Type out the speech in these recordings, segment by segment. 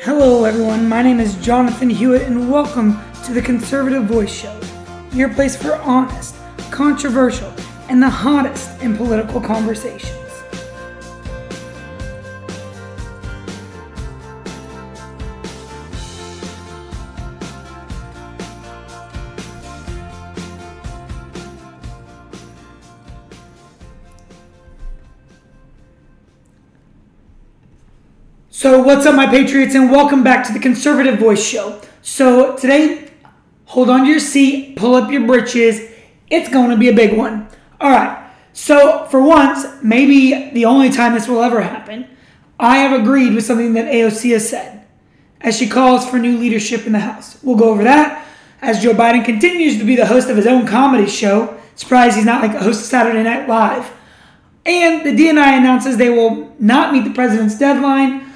Hello, everyone. My name is Jonathan Hewitt, and welcome to the Conservative Voice Show, your place for honest, controversial, and the hottest in political conversations. So, what's up, my Patriots, and welcome back to the Conservative Voice Show. So, today, hold on to your seat, pull up your britches. It's going to be a big one. All right. So, for once, maybe the only time this will ever happen, I have agreed with something that AOC has said as she calls for new leadership in the House. We'll go over that as Joe Biden continues to be the host of his own comedy show. Surprised he's not like a host of Saturday Night Live. And the DNI announces they will not meet the president's deadline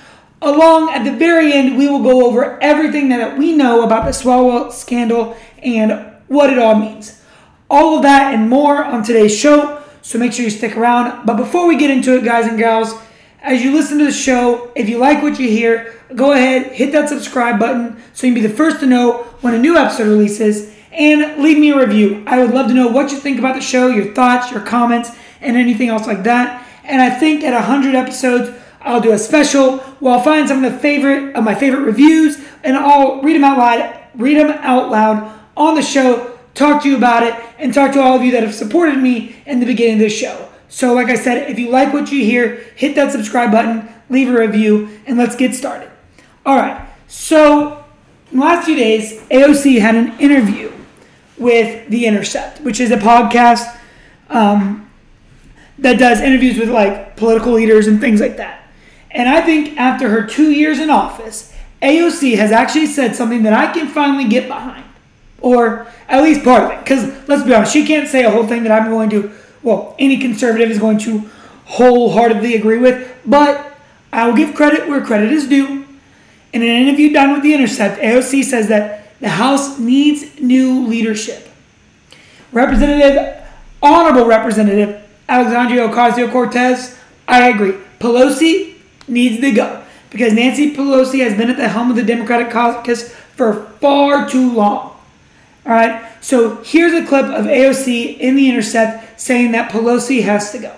Along at the very end, we will go over everything that we know about the Swalwell scandal and what it all means. All of that and more on today's show, so make sure you stick around. But before we get into it, guys and gals, as you listen to the show, if you like what you hear, go ahead, hit that subscribe button so you can be the first to know when a new episode releases, and leave me a review. I would love to know what you think about the show, your thoughts, your comments, and anything else like that. And I think at 100 episodes, I'll do a special where I'll find some of the favorite of my favorite reviews and I'll read them out loud, read them out loud on the show, talk to you about it, and talk to all of you that have supported me in the beginning of this show. So, like I said, if you like what you hear, hit that subscribe button, leave a review, and let's get started. All right. So, in the last few days, AOC had an interview with The Intercept, which is a podcast um, that does interviews with like political leaders and things like that. And I think after her two years in office, AOC has actually said something that I can finally get behind, or at least part of it. Because let's be honest, she can't say a whole thing that I'm going to, well, any conservative is going to wholeheartedly agree with. But I will give credit where credit is due. In an interview done with The Intercept, AOC says that the House needs new leadership. Representative, Honorable Representative Alexandria Ocasio Cortez, I agree. Pelosi needs to go because Nancy Pelosi has been at the helm of the Democratic caucus for far too long. All right, so here's a clip of AOC in The Intercept saying that Pelosi has to go.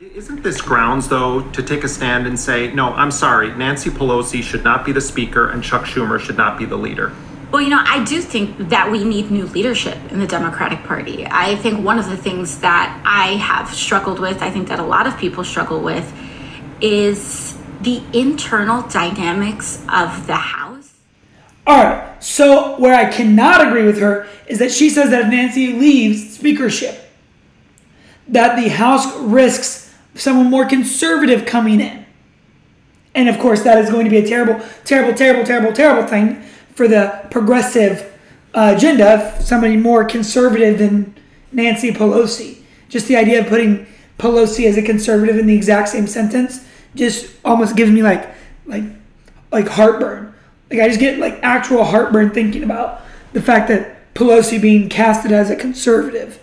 Isn't this grounds, though, to take a stand and say, no, I'm sorry, Nancy Pelosi should not be the speaker and Chuck Schumer should not be the leader? Well, you know, I do think that we need new leadership in the Democratic Party. I think one of the things that I have struggled with, I think that a lot of people struggle with, is the internal dynamics of the House? All right. So, where I cannot agree with her is that she says that if Nancy leaves speakership, that the House risks someone more conservative coming in. And of course, that is going to be a terrible, terrible, terrible, terrible, terrible thing for the progressive uh, agenda. Somebody more conservative than Nancy Pelosi. Just the idea of putting Pelosi as a conservative in the exact same sentence just almost gives me like like like heartburn. Like I just get like actual heartburn thinking about the fact that Pelosi being casted as a conservative.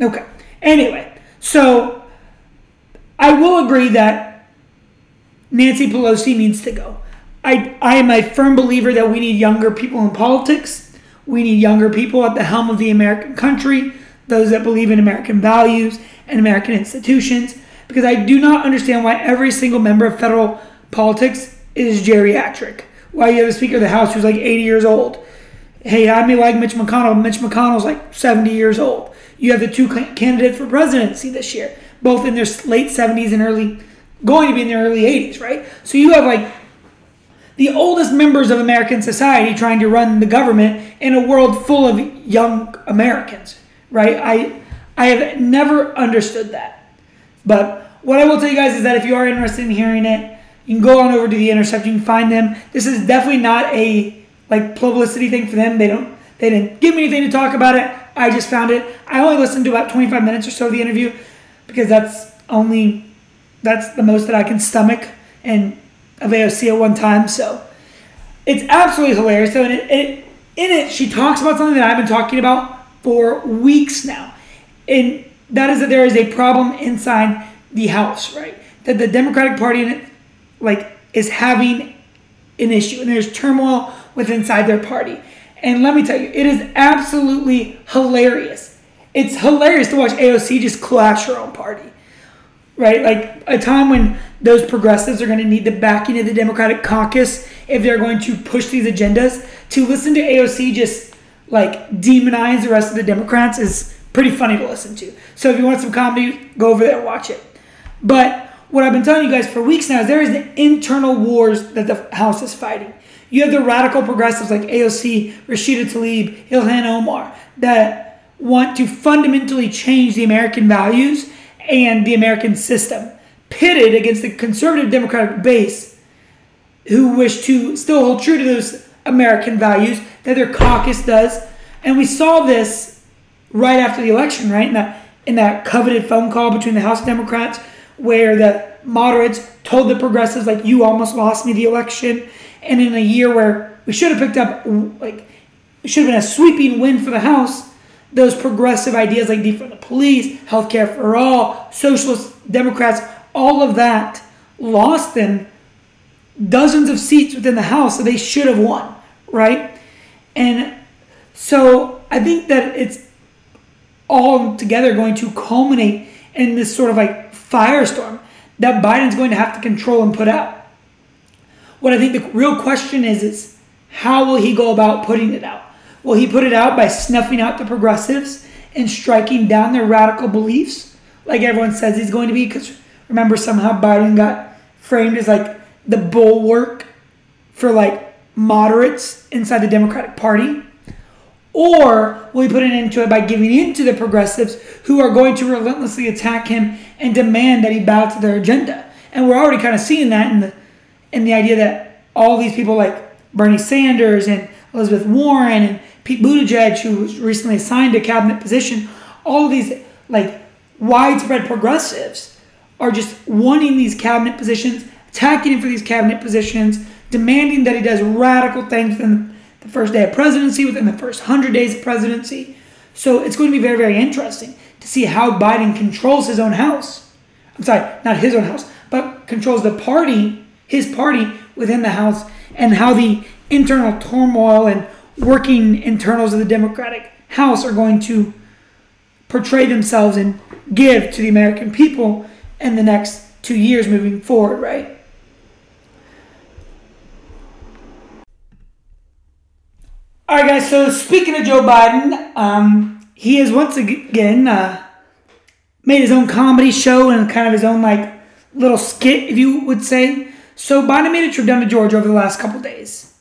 Okay. Anyway, so I will agree that Nancy Pelosi needs to go. I I am a firm believer that we need younger people in politics. We need younger people at the helm of the American country, those that believe in American values and American institutions because I do not understand why every single member of federal politics is geriatric. Why you have a Speaker of the House who's like 80 years old. Hey, I may like Mitch McConnell. Mitch McConnell's like 70 years old. You have the two candidates for presidency this year, both in their late 70s and early, going to be in their early 80s, right? So you have like the oldest members of American society trying to run the government in a world full of young Americans, right? I I have never understood that. But what I will tell you guys is that if you are interested in hearing it, you can go on over to the Intercept. You can find them. This is definitely not a like publicity thing for them. They don't. They didn't give me anything to talk about it. I just found it. I only listened to about 25 minutes or so of the interview because that's only that's the most that I can stomach and of AOC at one time. So it's absolutely hilarious. So in it, in it, she talks about something that I've been talking about for weeks now, and that is that there is a problem inside the House, right? That the Democratic Party in it, like, is having an issue, and there's turmoil within inside their party. And let me tell you, it is absolutely hilarious. It's hilarious to watch AOC just clash her own party, right? Like a time when those progressives are going to need the backing of the Democratic caucus if they're going to push these agendas. To listen to AOC just like demonize the rest of the Democrats is pretty funny to listen to. So if you want some comedy, go over there and watch it. But what I've been telling you guys for weeks now is there is the internal wars that the House is fighting. You have the radical progressives like AOC, Rashida Tlaib, Ilhan Omar that want to fundamentally change the American values and the American system, pitted against the conservative Democratic base who wish to still hold true to those American values that their caucus does. And we saw this right after the election, right? In that, in that coveted phone call between the House Democrats where the moderates told the progressives, like, you almost lost me the election. And in a year where we should have picked up, like, it should have been a sweeping win for the House, those progressive ideas like defund the police, healthcare for all, socialist Democrats, all of that lost them dozens of seats within the House that they should have won, right? And so I think that it's all together going to culminate in this sort of like firestorm that Biden's going to have to control and put out. What I think the real question is is how will he go about putting it out? Will he put it out by snuffing out the progressives and striking down their radical beliefs, like everyone says he's going to be? Because remember, somehow Biden got framed as like the bulwark for like moderates inside the Democratic Party. Or will he put an end to it by giving in to the progressives who are going to relentlessly attack him and demand that he bow to their agenda? And we're already kind of seeing that in the in the idea that all these people like Bernie Sanders and Elizabeth Warren and Pete Buttigieg, who was recently assigned a cabinet position, all of these like widespread progressives are just wanting these cabinet positions, attacking him for these cabinet positions, demanding that he does radical things within the first day of presidency, within the first 100 days of presidency. So it's going to be very, very interesting to see how Biden controls his own house. I'm sorry, not his own house, but controls the party, his party within the House, and how the internal turmoil and working internals of the Democratic House are going to portray themselves and give to the American people in the next two years moving forward, right? All right, guys. So speaking of Joe Biden, um, he has once again uh, made his own comedy show and kind of his own like little skit, if you would say. So Biden made a trip down to Georgia over the last couple days,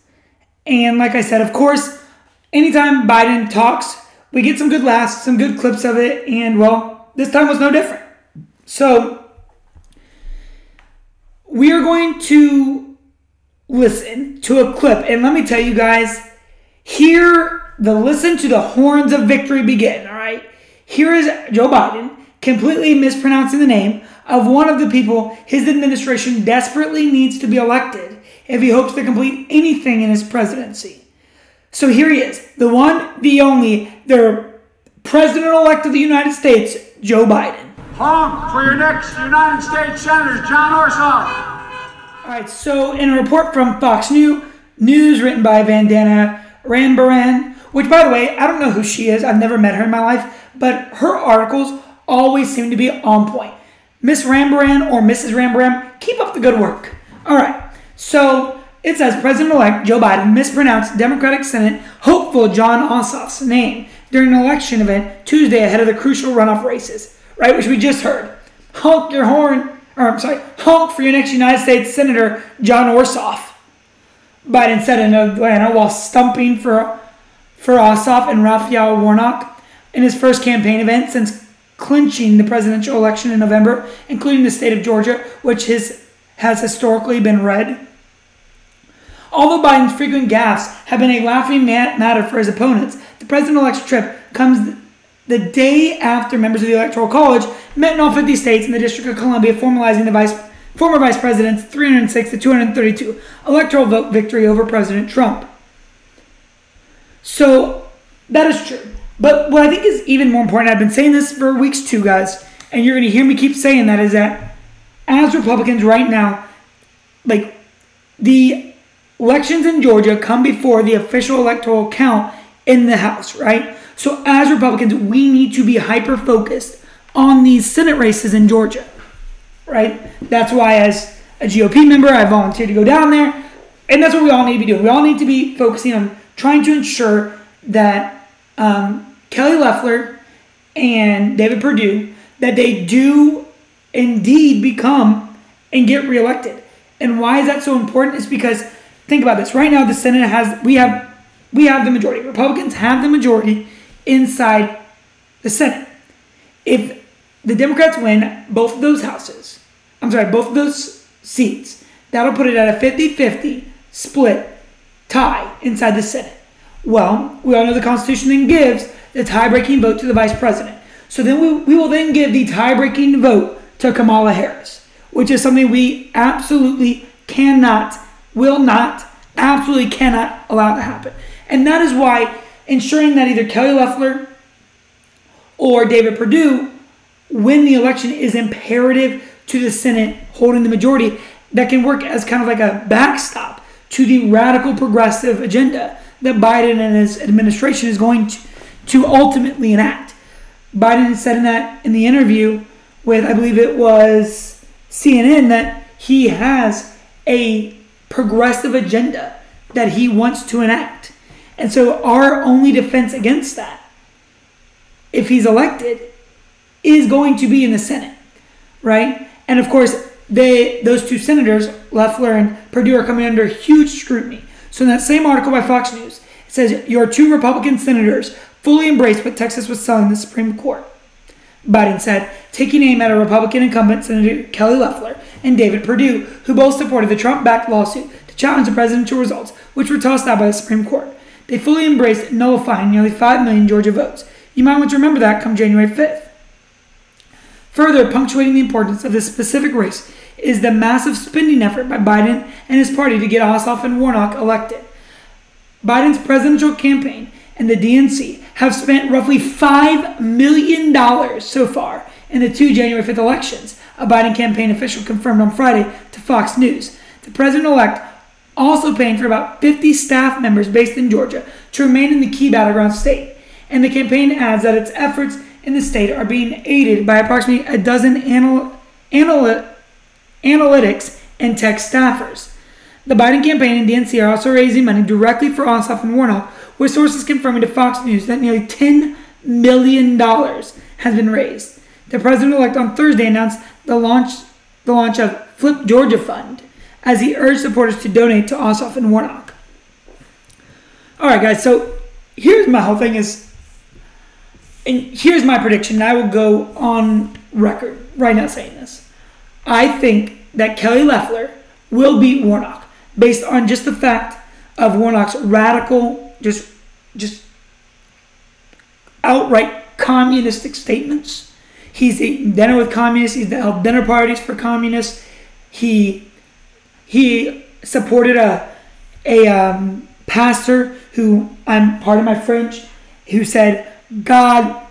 and like I said, of course, anytime Biden talks, we get some good laughs, some good clips of it, and well, this time was no different. So we are going to listen to a clip, and let me tell you guys Hear the listen to the horns of victory begin, all right? Here is Joe Biden completely mispronouncing the name of one of the people his administration desperately needs to be elected if he hopes to complete anything in his presidency. So here he is, the one, the only, the president elect of the United States, Joe Biden. Honk for your next United States Senator, Jon Ossoff. All right, so in a report from Fox News, news written by Vandana Rambaran, which, by the way, I don't know who she is. I've never met her in my life, but her articles always seem to be on point. Miss Rambaran or Mrs. Rambaran, keep up the good work. All right, so it says President elect Joe Biden mispronounced Democratic Senate hopeful Jon Ossoff's name during an election event Tuesday ahead of the crucial runoff races, right? Which we just heard. Honk your horn, or I'm sorry, honk for your next United States Senator, Jon Ossoff. Biden said in Atlanta while stumping for, for Ossoff and Raphael Warnock in his first campaign event since clinching the presidential election in November, including the state of Georgia, which his, has historically been red. Although Biden's frequent gaffes have been a laughing matter for his opponents, the president elect's trip comes the day after members of the Electoral College met in all 50 states in the District of Columbia, formalizing the vice former Vice President's 306 to 232 electoral vote victory over President Trump. So that is true. But what I think is even more important, I've been saying this for weeks too, guys, and you're going to hear me keep saying that, is that as Republicans right now, like the elections in Georgia come before the official electoral count in the House, right? So as Republicans, we need to be hyper focused on these Senate races in Georgia, right? That's why, as a GOP member, I volunteered to go down there, and that's what we all need to be doing. We all need to be focusing on trying to ensure that um, Kelly Loeffler and David Perdue that they do indeed become and get reelected. And why is that so important? Is because think about this. Right now, the Senate has we have we have the majority. Republicans have the majority inside the Senate. If the Democrats win both of those houses, I'm sorry, both of those seats, that'll put it at a 50 50 split tie inside the Senate. Well, we all know the Constitution then gives the tie breaking vote to the vice president. So then we, we will then give the tie breaking vote to Kamala Harris, which is something we absolutely cannot, will not, absolutely cannot allow to happen. And that is why ensuring that either Kelly Loeffler or David Perdue win the election is imperative to the Senate holding the majority that can work as kind of like a backstop to the radical progressive agenda that Biden and his administration is going to, to ultimately enact. Biden said in that in the interview with I believe it was CNN that he has a progressive agenda that he wants to enact. And so our only defense against that, if he's elected, is going to be in the Senate, right? And of course, they those two senators, Loeffler and Perdue, are coming under huge scrutiny. So in that same article by Fox News, it says your two Republican senators fully embraced what Texas was selling the Supreme Court. Biden said, taking aim at a Republican incumbent Senator Kelly Loeffler and David Perdue, who both supported the Trump-backed lawsuit to challenge the presidential results, which were tossed out by the Supreme Court. They fully embraced nullifying nearly 5 million Georgia votes. You might want to remember that come January 5th. Further punctuating the importance of this specific race is the massive spending effort by Biden and his party to get Ossoff and Warnock elected. Biden's presidential campaign and the DNC have spent roughly $5 million so far in the two January 5th elections, a Biden campaign official confirmed on Friday to Fox News. The president elect also paying for about 50 staff members based in Georgia to remain in the key battleground state. And the campaign adds that its efforts in the state are being aided by approximately a dozen anal- anal- analytics and tech staffers. The Biden campaign and DNC are also raising money directly for Ossoff and Warnock, with sources confirming to Fox News that nearly $10 million has been raised. The president-elect on Thursday announced the launch, the launch of Flip Georgia Fund, as he urged supporters to donate to Ossoff and Warnock. All right, guys. So here's my whole thing is, and here's my prediction. I will go on record right now saying this. I think that Kelly Loeffler will beat Warnock based on just the fact of Warnock's radical, just, just outright communistic statements. He's eaten dinner with communists. He's held dinner parties for communists. He he supported a a um, pastor who I'm part of my French, who said, "God,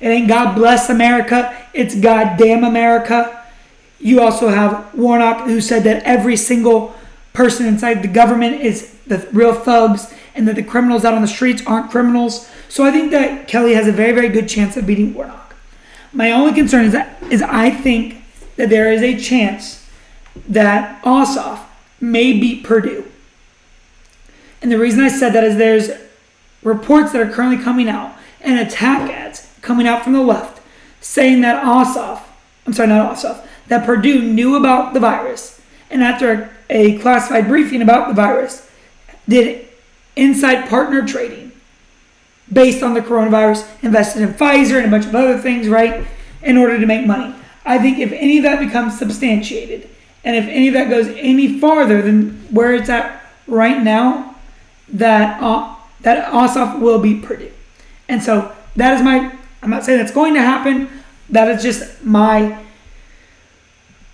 it ain't God bless America, it's God damn America." You also have Warnock, who said that every single person inside the government is the real thugs, and that the criminals out on the streets aren't criminals. So I think that Kelly has a very, very good chance of beating Warnock. My only concern is that is I think that there is a chance that Ossoff may beat Perdue. And the reason I said that is there's reports that are currently coming out and attack ads coming out from the left saying that Ossoff, I'm sorry, not Ossoff, that Perdue knew about the virus and after a, classified briefing about the virus did inside partner trading based on the coronavirus, invested in Pfizer and a bunch of other things, right, in order to make money. I think if any of that becomes substantiated, and if any of that goes any farther than where it's at right now, that uh, that Ossoff will be Perdue. And so that is my. I'm not saying that's going to happen. That is just my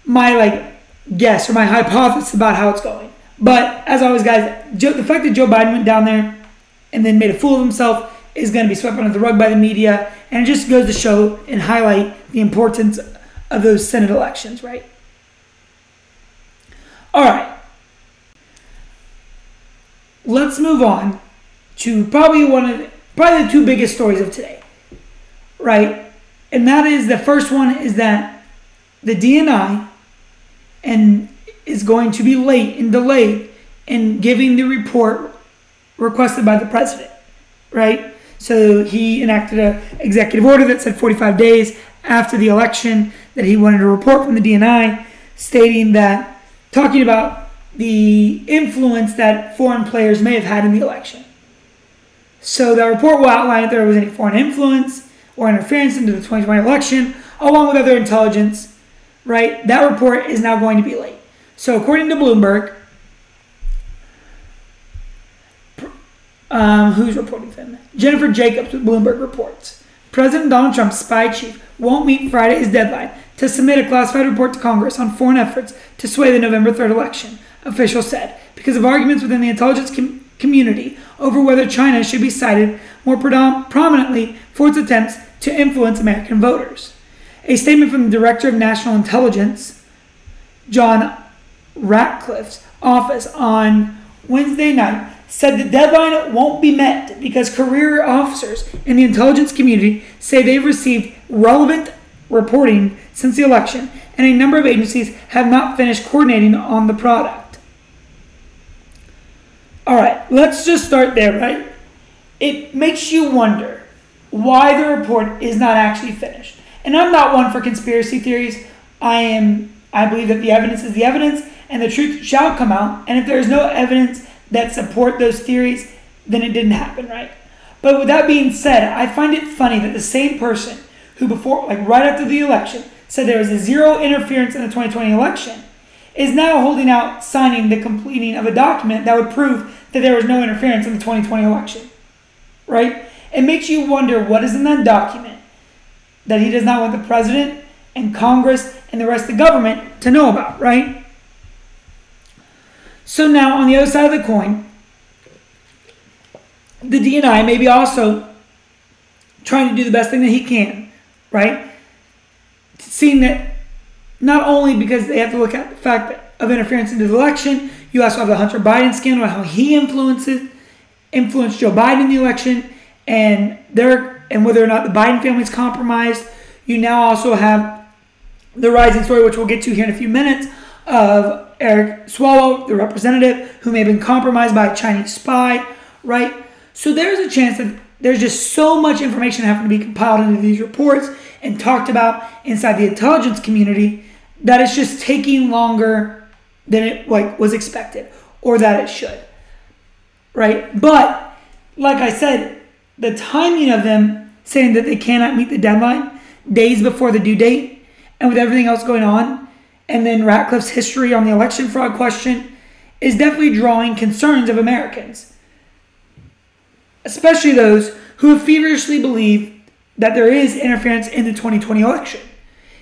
my like guess or my hypothesis about how it's going. But as always, guys, Joe, the fact that Joe Biden went down there and then made a fool of himself is going to be swept under the rug by the media, and it just goes to show and highlight the importance of those Senate elections, right? All right. let's move on to probably one of probably the two biggest stories of today, right? And that is the first one is that the DNI and is going to be late and delayed in giving the report requested by the president, right? So he enacted an executive order that said 45 days after the election that he wanted a report from the DNI stating that talking about the influence that foreign players may have had in the election. So that report will outline if there was any foreign influence or interference into the 2020 election, along with other intelligence. Right, that report is now going to be late. So according to Bloomberg, um, who's reporting them? Jennifer Jacobs with Bloomberg reports. President Donald Trump's spy chief won't meet Friday's deadline to submit a classified report to Congress on foreign efforts to sway the November 3rd election, officials said, because of arguments within the intelligence com- community over whether China should be cited more predom- prominently for its attempts to influence American voters. A statement from the Director of National Intelligence, John Ratcliffe's office, on Wednesday night said the deadline won't be met because career officers in the intelligence community say they've received relevant reporting since the election and a number of agencies have not finished coordinating on the product. All right, let's just start there, right? It makes you wonder why the report is not actually finished. And I'm not one for conspiracy theories. I am I believe that the evidence is the evidence and the truth shall come out. And if there is no evidence that support those theories, then it didn't happen, right? But with that being said, I find it funny that the same person who before like right after the election said there was a zero interference in the 2020 election is now holding out signing the completing of a document that would prove that there was no interference in the 2020 election. Right? It makes you wonder what is in that document that he does not want the president and Congress and the rest of the government to know about, right? So now on the other side of the coin, the DNI may be also trying to do the best thing that he can, right? Seeing that not only because they have to look at the fact of interference in the election, you also have the Hunter Biden scandal, how he influences influenced Joe Biden in the election, and there and whether or not the Biden family is compromised. You now also have the rising story, which we'll get to here in a few minutes, of Eric Swalwell, the representative, who may have been compromised by a Chinese spy, right? So there's a chance that there's just so much information having to be compiled into these reports and talked about inside the intelligence community that it's just taking longer than it like was expected or that it should. Right? But like I said, the timing of them saying that they cannot meet the deadline days before the due date and with everything else going on, and then Ratcliffe's history on the election fraud question is definitely drawing concerns of Americans, especially those who feverishly believe that there is interference in the 2020 election.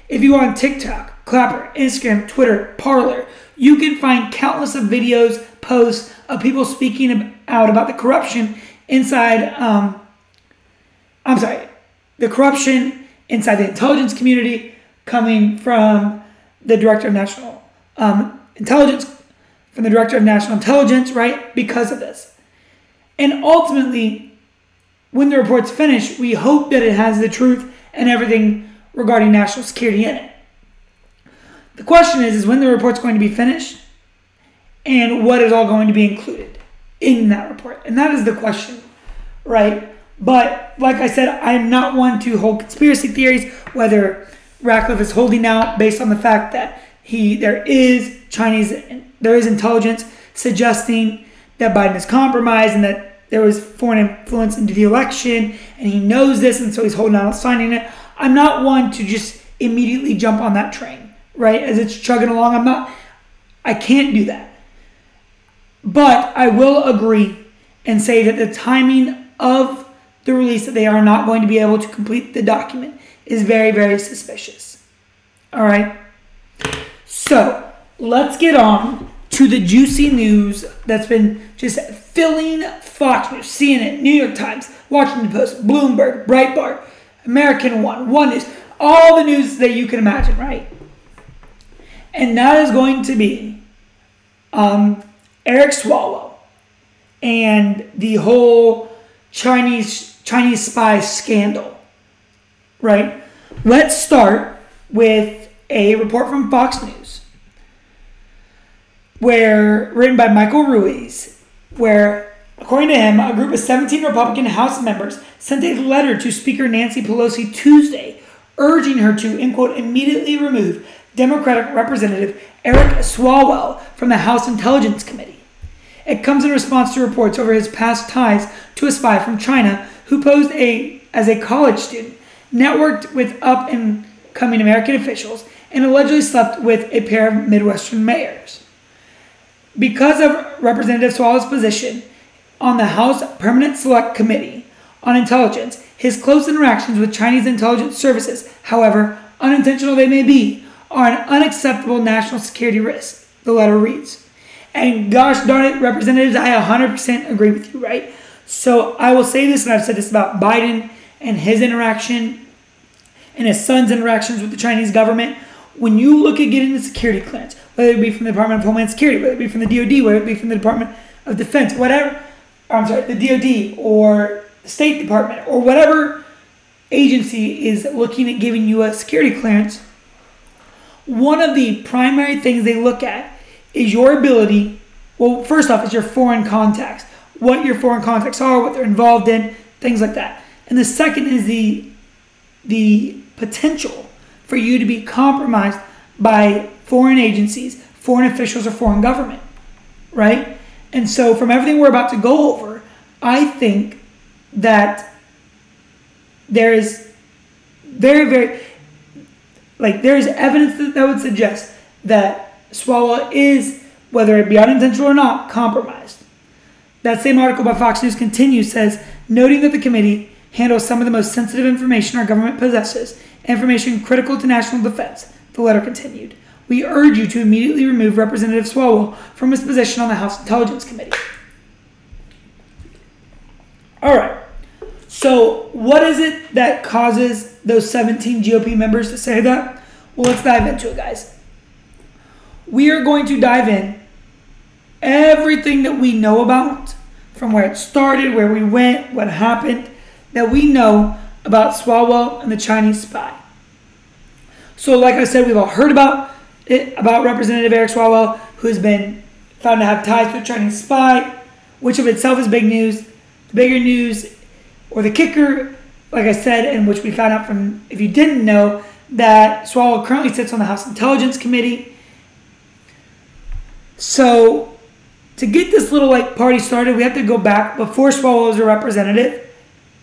If you are on TikTok, Clapper, Instagram, Twitter, Parler, you can find countless of videos, posts of people speaking out about the corruption inside. Um, I'm sorry, the corruption inside the intelligence community coming from the director of national um, intelligence, from the director of national intelligence, right? Because of this, and ultimately, when the report's finished, we hope that it has the truth and everything regarding national security in it. The question is, is when the report's going to be finished and what is all going to be included in that report. And that is the question, right? But like I said, I'm not one to hold conspiracy theories, whether Ratcliffe is holding out based on the fact that he there is Chinese there is intelligence suggesting that Biden is compromised and that there was foreign influence into the election, and he knows this, and so he's holding out on signing it. I'm not one to just immediately jump on that train, right? As it's chugging along, I'm not. I can't do that. But I will agree and say that the timing of the release that they are not going to be able to complete the document is very, very suspicious. All right. So let's get on to the juicy news that's been just filling Fox News, CNN, New York Times, Washington Post, Bloomberg, Breitbart, American One, One News, all the news that you can imagine, right? And that is going to be um, Eric Swalwell and the whole Chinese Chinese spy scandal. Right? Let's start with a report from Fox News where written by Michael Ruiz, where according to him, a group of 17 Republican House members sent a letter to Speaker Nancy Pelosi Tuesday urging her to, in quote, immediately remove Democratic Representative Eric Swalwell from the House Intelligence Committee. It comes in response to reports over his past ties to a spy from China who posed a, as a college student, networked with up and coming American officials, and allegedly slept with a pair of Midwestern mayors. Because of Representative Swalwell's position on the House Permanent Select Committee on Intelligence, his close interactions with Chinese intelligence services, however unintentional they may be, are an unacceptable national security risk, the letter reads. And gosh darn it, representatives, I 100% agree with you, right? So I will say this, and I've said this about Biden and his interaction and his son's interactions with the Chinese government. When you look at getting the security clearance, whether it be from the Department of Homeland Security, whether it be from the DoD, whether it be from the Department of Defense, whatever, I'm sorry, the DoD or the State Department or whatever agency is looking at giving you a security clearance, one of the primary things they look at is your ability. Well, first off, is your foreign contacts, what your foreign contacts are, what they're involved in, things like that. And the second is the the potential for you to be compromised by foreign agencies, foreign officials, or foreign government, right? And so, from everything we're about to go over, I think that there is very, very, like, there is evidence that, that would suggest that Swalwell is, whether it be unintentional or not, compromised. That same article by Fox News continues, says, noting that the committee handles some of the most sensitive information our government possesses, information critical to national defense. The letter continued. We urge you to immediately remove Representative Swalwell from his position on the House Intelligence Committee. All right. So, what is it that causes those 17 GOP members to say that? Well, let's dive into it, guys. We are going to dive in everything that we know about from where it started, where we went, what happened, that we know about Swalwell and the Chinese spy. So, like I said, we've all heard about it, about Representative Eric Swalwell, who has been found to have ties to a Chinese spy, which of itself is big news. The bigger news, or the kicker, like I said, in which we found out from, if you didn't know, that Swalwell currently sits on the House Intelligence Committee. So, to get this little like party started, we have to go back before Swalwell was a representative,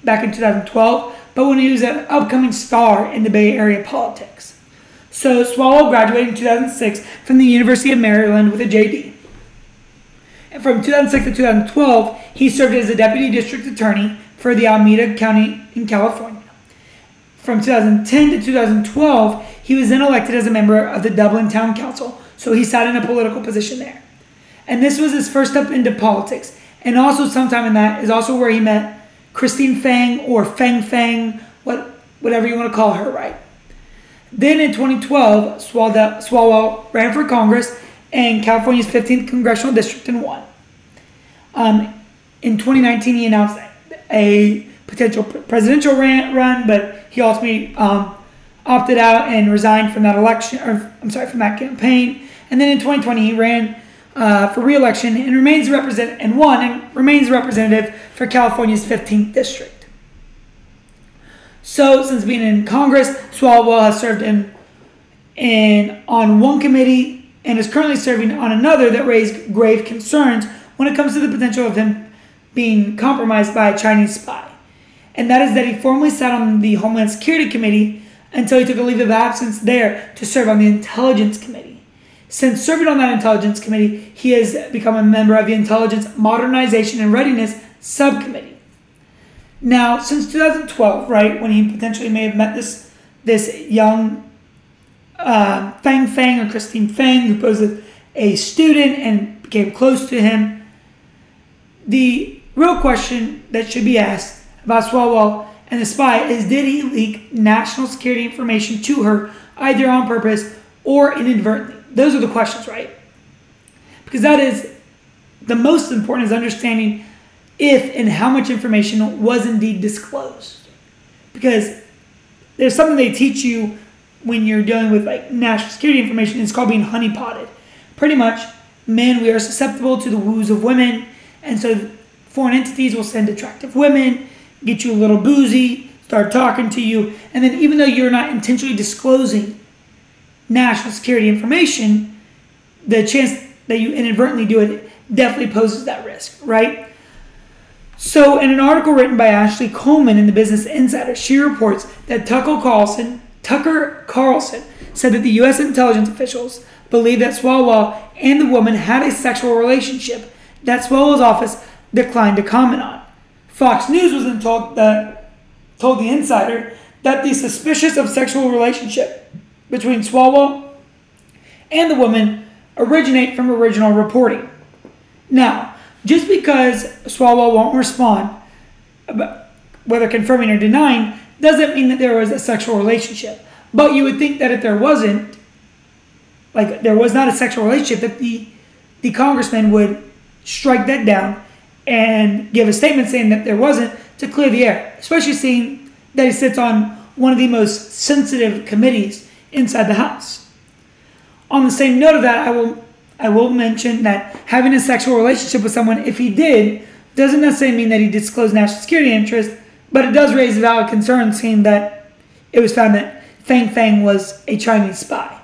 back in 2012, but when he was an upcoming star in the Bay Area politics. So Swalwell graduated in 2006 from the University of Maryland with a JD. And from 2006 to 2012, he served as a deputy district attorney for the Alameda County in California. From 2010 to 2012, he was then elected as a member of the Dublin Town Council, so he sat in a political position there. And this was his first step into politics. And also, sometime in that is also where he met Christine Fang or Fang Fang, what, whatever you want to call her, right? Then in 2012, Swalwell ran for Congress in California's 15th congressional district and won. Um, in 2019, he announced a potential presidential run, but he ultimately um, opted out and resigned from that election, or I'm sorry, from that campaign. And then in 2020, he ran uh, for re-election and remains represent and won and remains representative for California's 15th district. So, since being in Congress, Swalwell has served in, in on one committee and is currently serving on another that raised grave concerns when it comes to the potential of him being compromised by a Chinese spy. And that is that he formerly sat on the Homeland Security Committee until he took a leave of absence there to serve on the Intelligence Committee. Since serving on that Intelligence Committee, he has become a member of the Intelligence Modernization and Readiness Subcommittee. Now, since 2012, right, when he potentially may have met this this young uh, Fang Fang or Christine Fang, who was a student and became close to him, the real question that should be asked about Swalwell and the spy is did he leak national security information to her, either on purpose or inadvertently? Those are the questions, right? Because that is the most important is understanding if and how much information was indeed disclosed. Because there's something they teach you when you're dealing with like national security information. It's called being honeypotted. Pretty much, men, we are susceptible to the woos of women, and so foreign entities will send attractive women, get you a little boozy, start talking to you, and then even though you're not intentionally disclosing national security information, the chance that you inadvertently do it definitely poses that risk, right? So, in an article written by Ashley Coleman in the Business Insider, she reports that Tucker Carlson, Tucker Carlson said that the U.S. intelligence officials believe that Swalwell and the woman had a sexual relationship that Swalwell's office declined to comment on. Fox News was then told that told the insider that the suspicious of sexual relationship between Swalwell and the woman originate from original reporting. Now, just because Swalwell won't respond, whether confirming or denying, doesn't mean that there was a sexual relationship. But you would think that if there wasn't, like there was not a sexual relationship, that the the congressman would strike that down and give a statement saying that there wasn't to clear the air, especially seeing that he sits on one of the most sensitive committees inside the House. On the same note of that, I will I will mention that having a sexual relationship with someone, if he did, doesn't necessarily mean that he disclosed national security interest, but it does raise valid concern seeing that it was found that Fang Fang was a Chinese spy.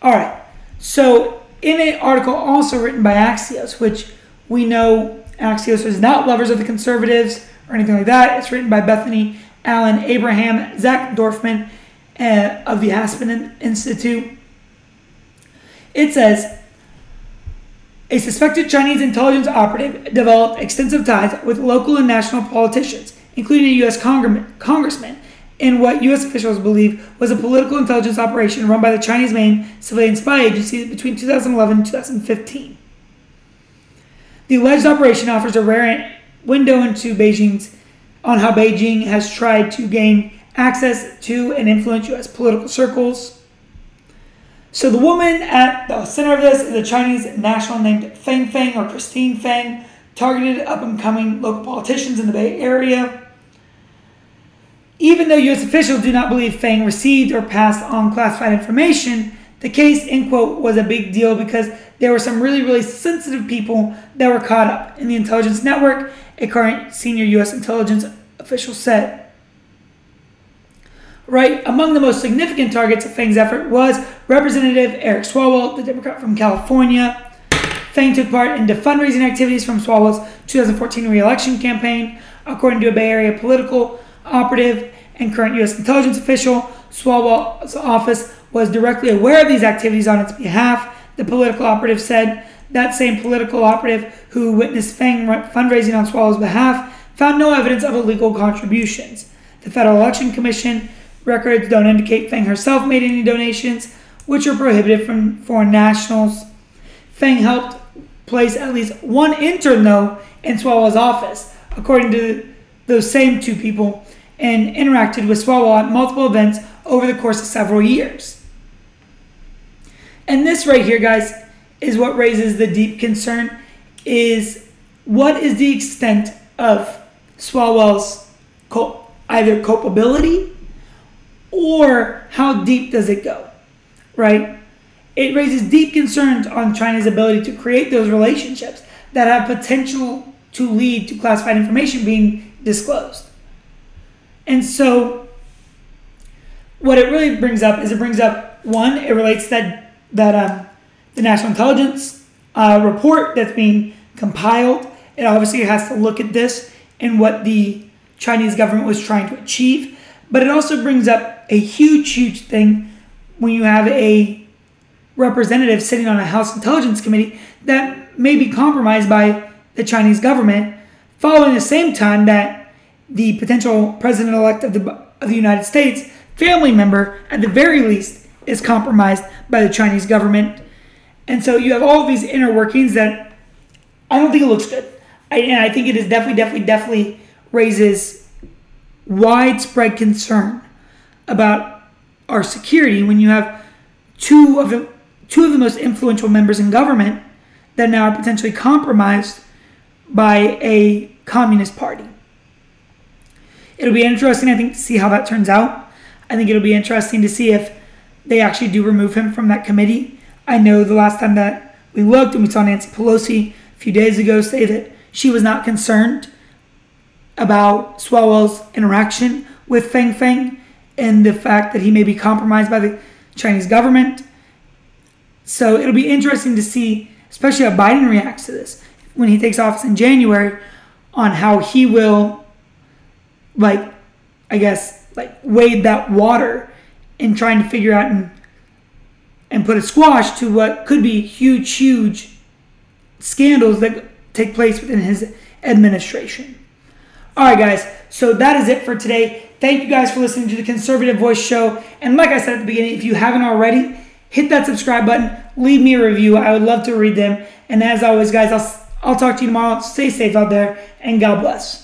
All right, so in an article also written by Axios, which we know Axios is not lovers of the conservatives or anything like that, it's written by Bethany Allen Abraham, Zach Dorfman uh, of the Aspen Institute it says a suspected Chinese intelligence operative developed extensive ties with local and national politicians, including a U.S. congressman, in what U.S. officials believe was a political intelligence operation run by the Chinese main civilian spy agency between 2011 and 2015. The alleged operation offers a rare window into Beijing's on how Beijing has tried to gain access to and influence U.S. political circles. So the woman at the center of this is a Chinese national named Fang Fang or Christine Fang, targeted up and coming local politicians in the Bay Area. Even though U.S. officials do not believe Fang received or passed on classified information, the case, in quote, was a big deal because there were some really, really sensitive people that were caught up in the intelligence network, a current senior U.S. intelligence official said right? Among the most significant targets of Fang's effort was Representative Eric Swalwell, the Democrat from California. Fang took part in the fundraising activities from Swalwell's 2014 reelection campaign. According to a Bay Area political operative and current U.S. intelligence official, Swalwell's office was directly aware of these activities on its behalf. The political operative said that same political operative who witnessed Fang fundraising on Swalwell's behalf found no evidence of illegal contributions. The Federal Election Commission Records don't indicate Fang herself made any donations, which are prohibited from foreign nationals. Fang helped place at least one intern, though, in Swalwell's office, according to those same two people, and interacted with Swalwell at multiple events over the course of several years. And this right here, guys, is what raises the deep concern is what is the extent of Swalwell's either culpability or how deep does it go? Right? It raises deep concerns on China's ability to create those relationships that have potential to lead to classified information being disclosed. And so, what it really brings up is it brings up one, it relates that that um, the national intelligence uh, report that's being compiled. It obviously has to look at this and what the Chinese government was trying to achieve, but it also brings up a huge, huge thing when you have a representative sitting on a House Intelligence Committee that may be compromised by the Chinese government, following the same time that the potential president elect of the, of the United States, family member, at the very least, is compromised by the Chinese government. And so you have all these inner workings that I don't think it looks good. I, and I think it is definitely, definitely, definitely raises widespread concern about our security when you have two of the two of the most influential members in government that now are potentially compromised by a communist party. It'll be interesting, I think, to see how that turns out. I think it'll be interesting to see if they actually do remove him from that committee. I know the last time that we looked and we saw Nancy Pelosi a few days ago say that she was not concerned about Swalwell's interaction with Feng Feng and the fact that he may be compromised by the Chinese government. So it'll be interesting to see, especially how Biden reacts to this when he takes office in January, on how he will, like, I guess, like wade that water in trying to figure out and and put a squash to what could be huge, huge scandals that take place within his administration. All right, guys. So that is it for today. Thank you guys for listening to the Conservative Voice Show. And like I said at the beginning, if you haven't already, hit that subscribe button. Leave me a review. I would love to read them. And as always, guys, I'll I'll talk to you tomorrow. Stay safe out there, and God bless.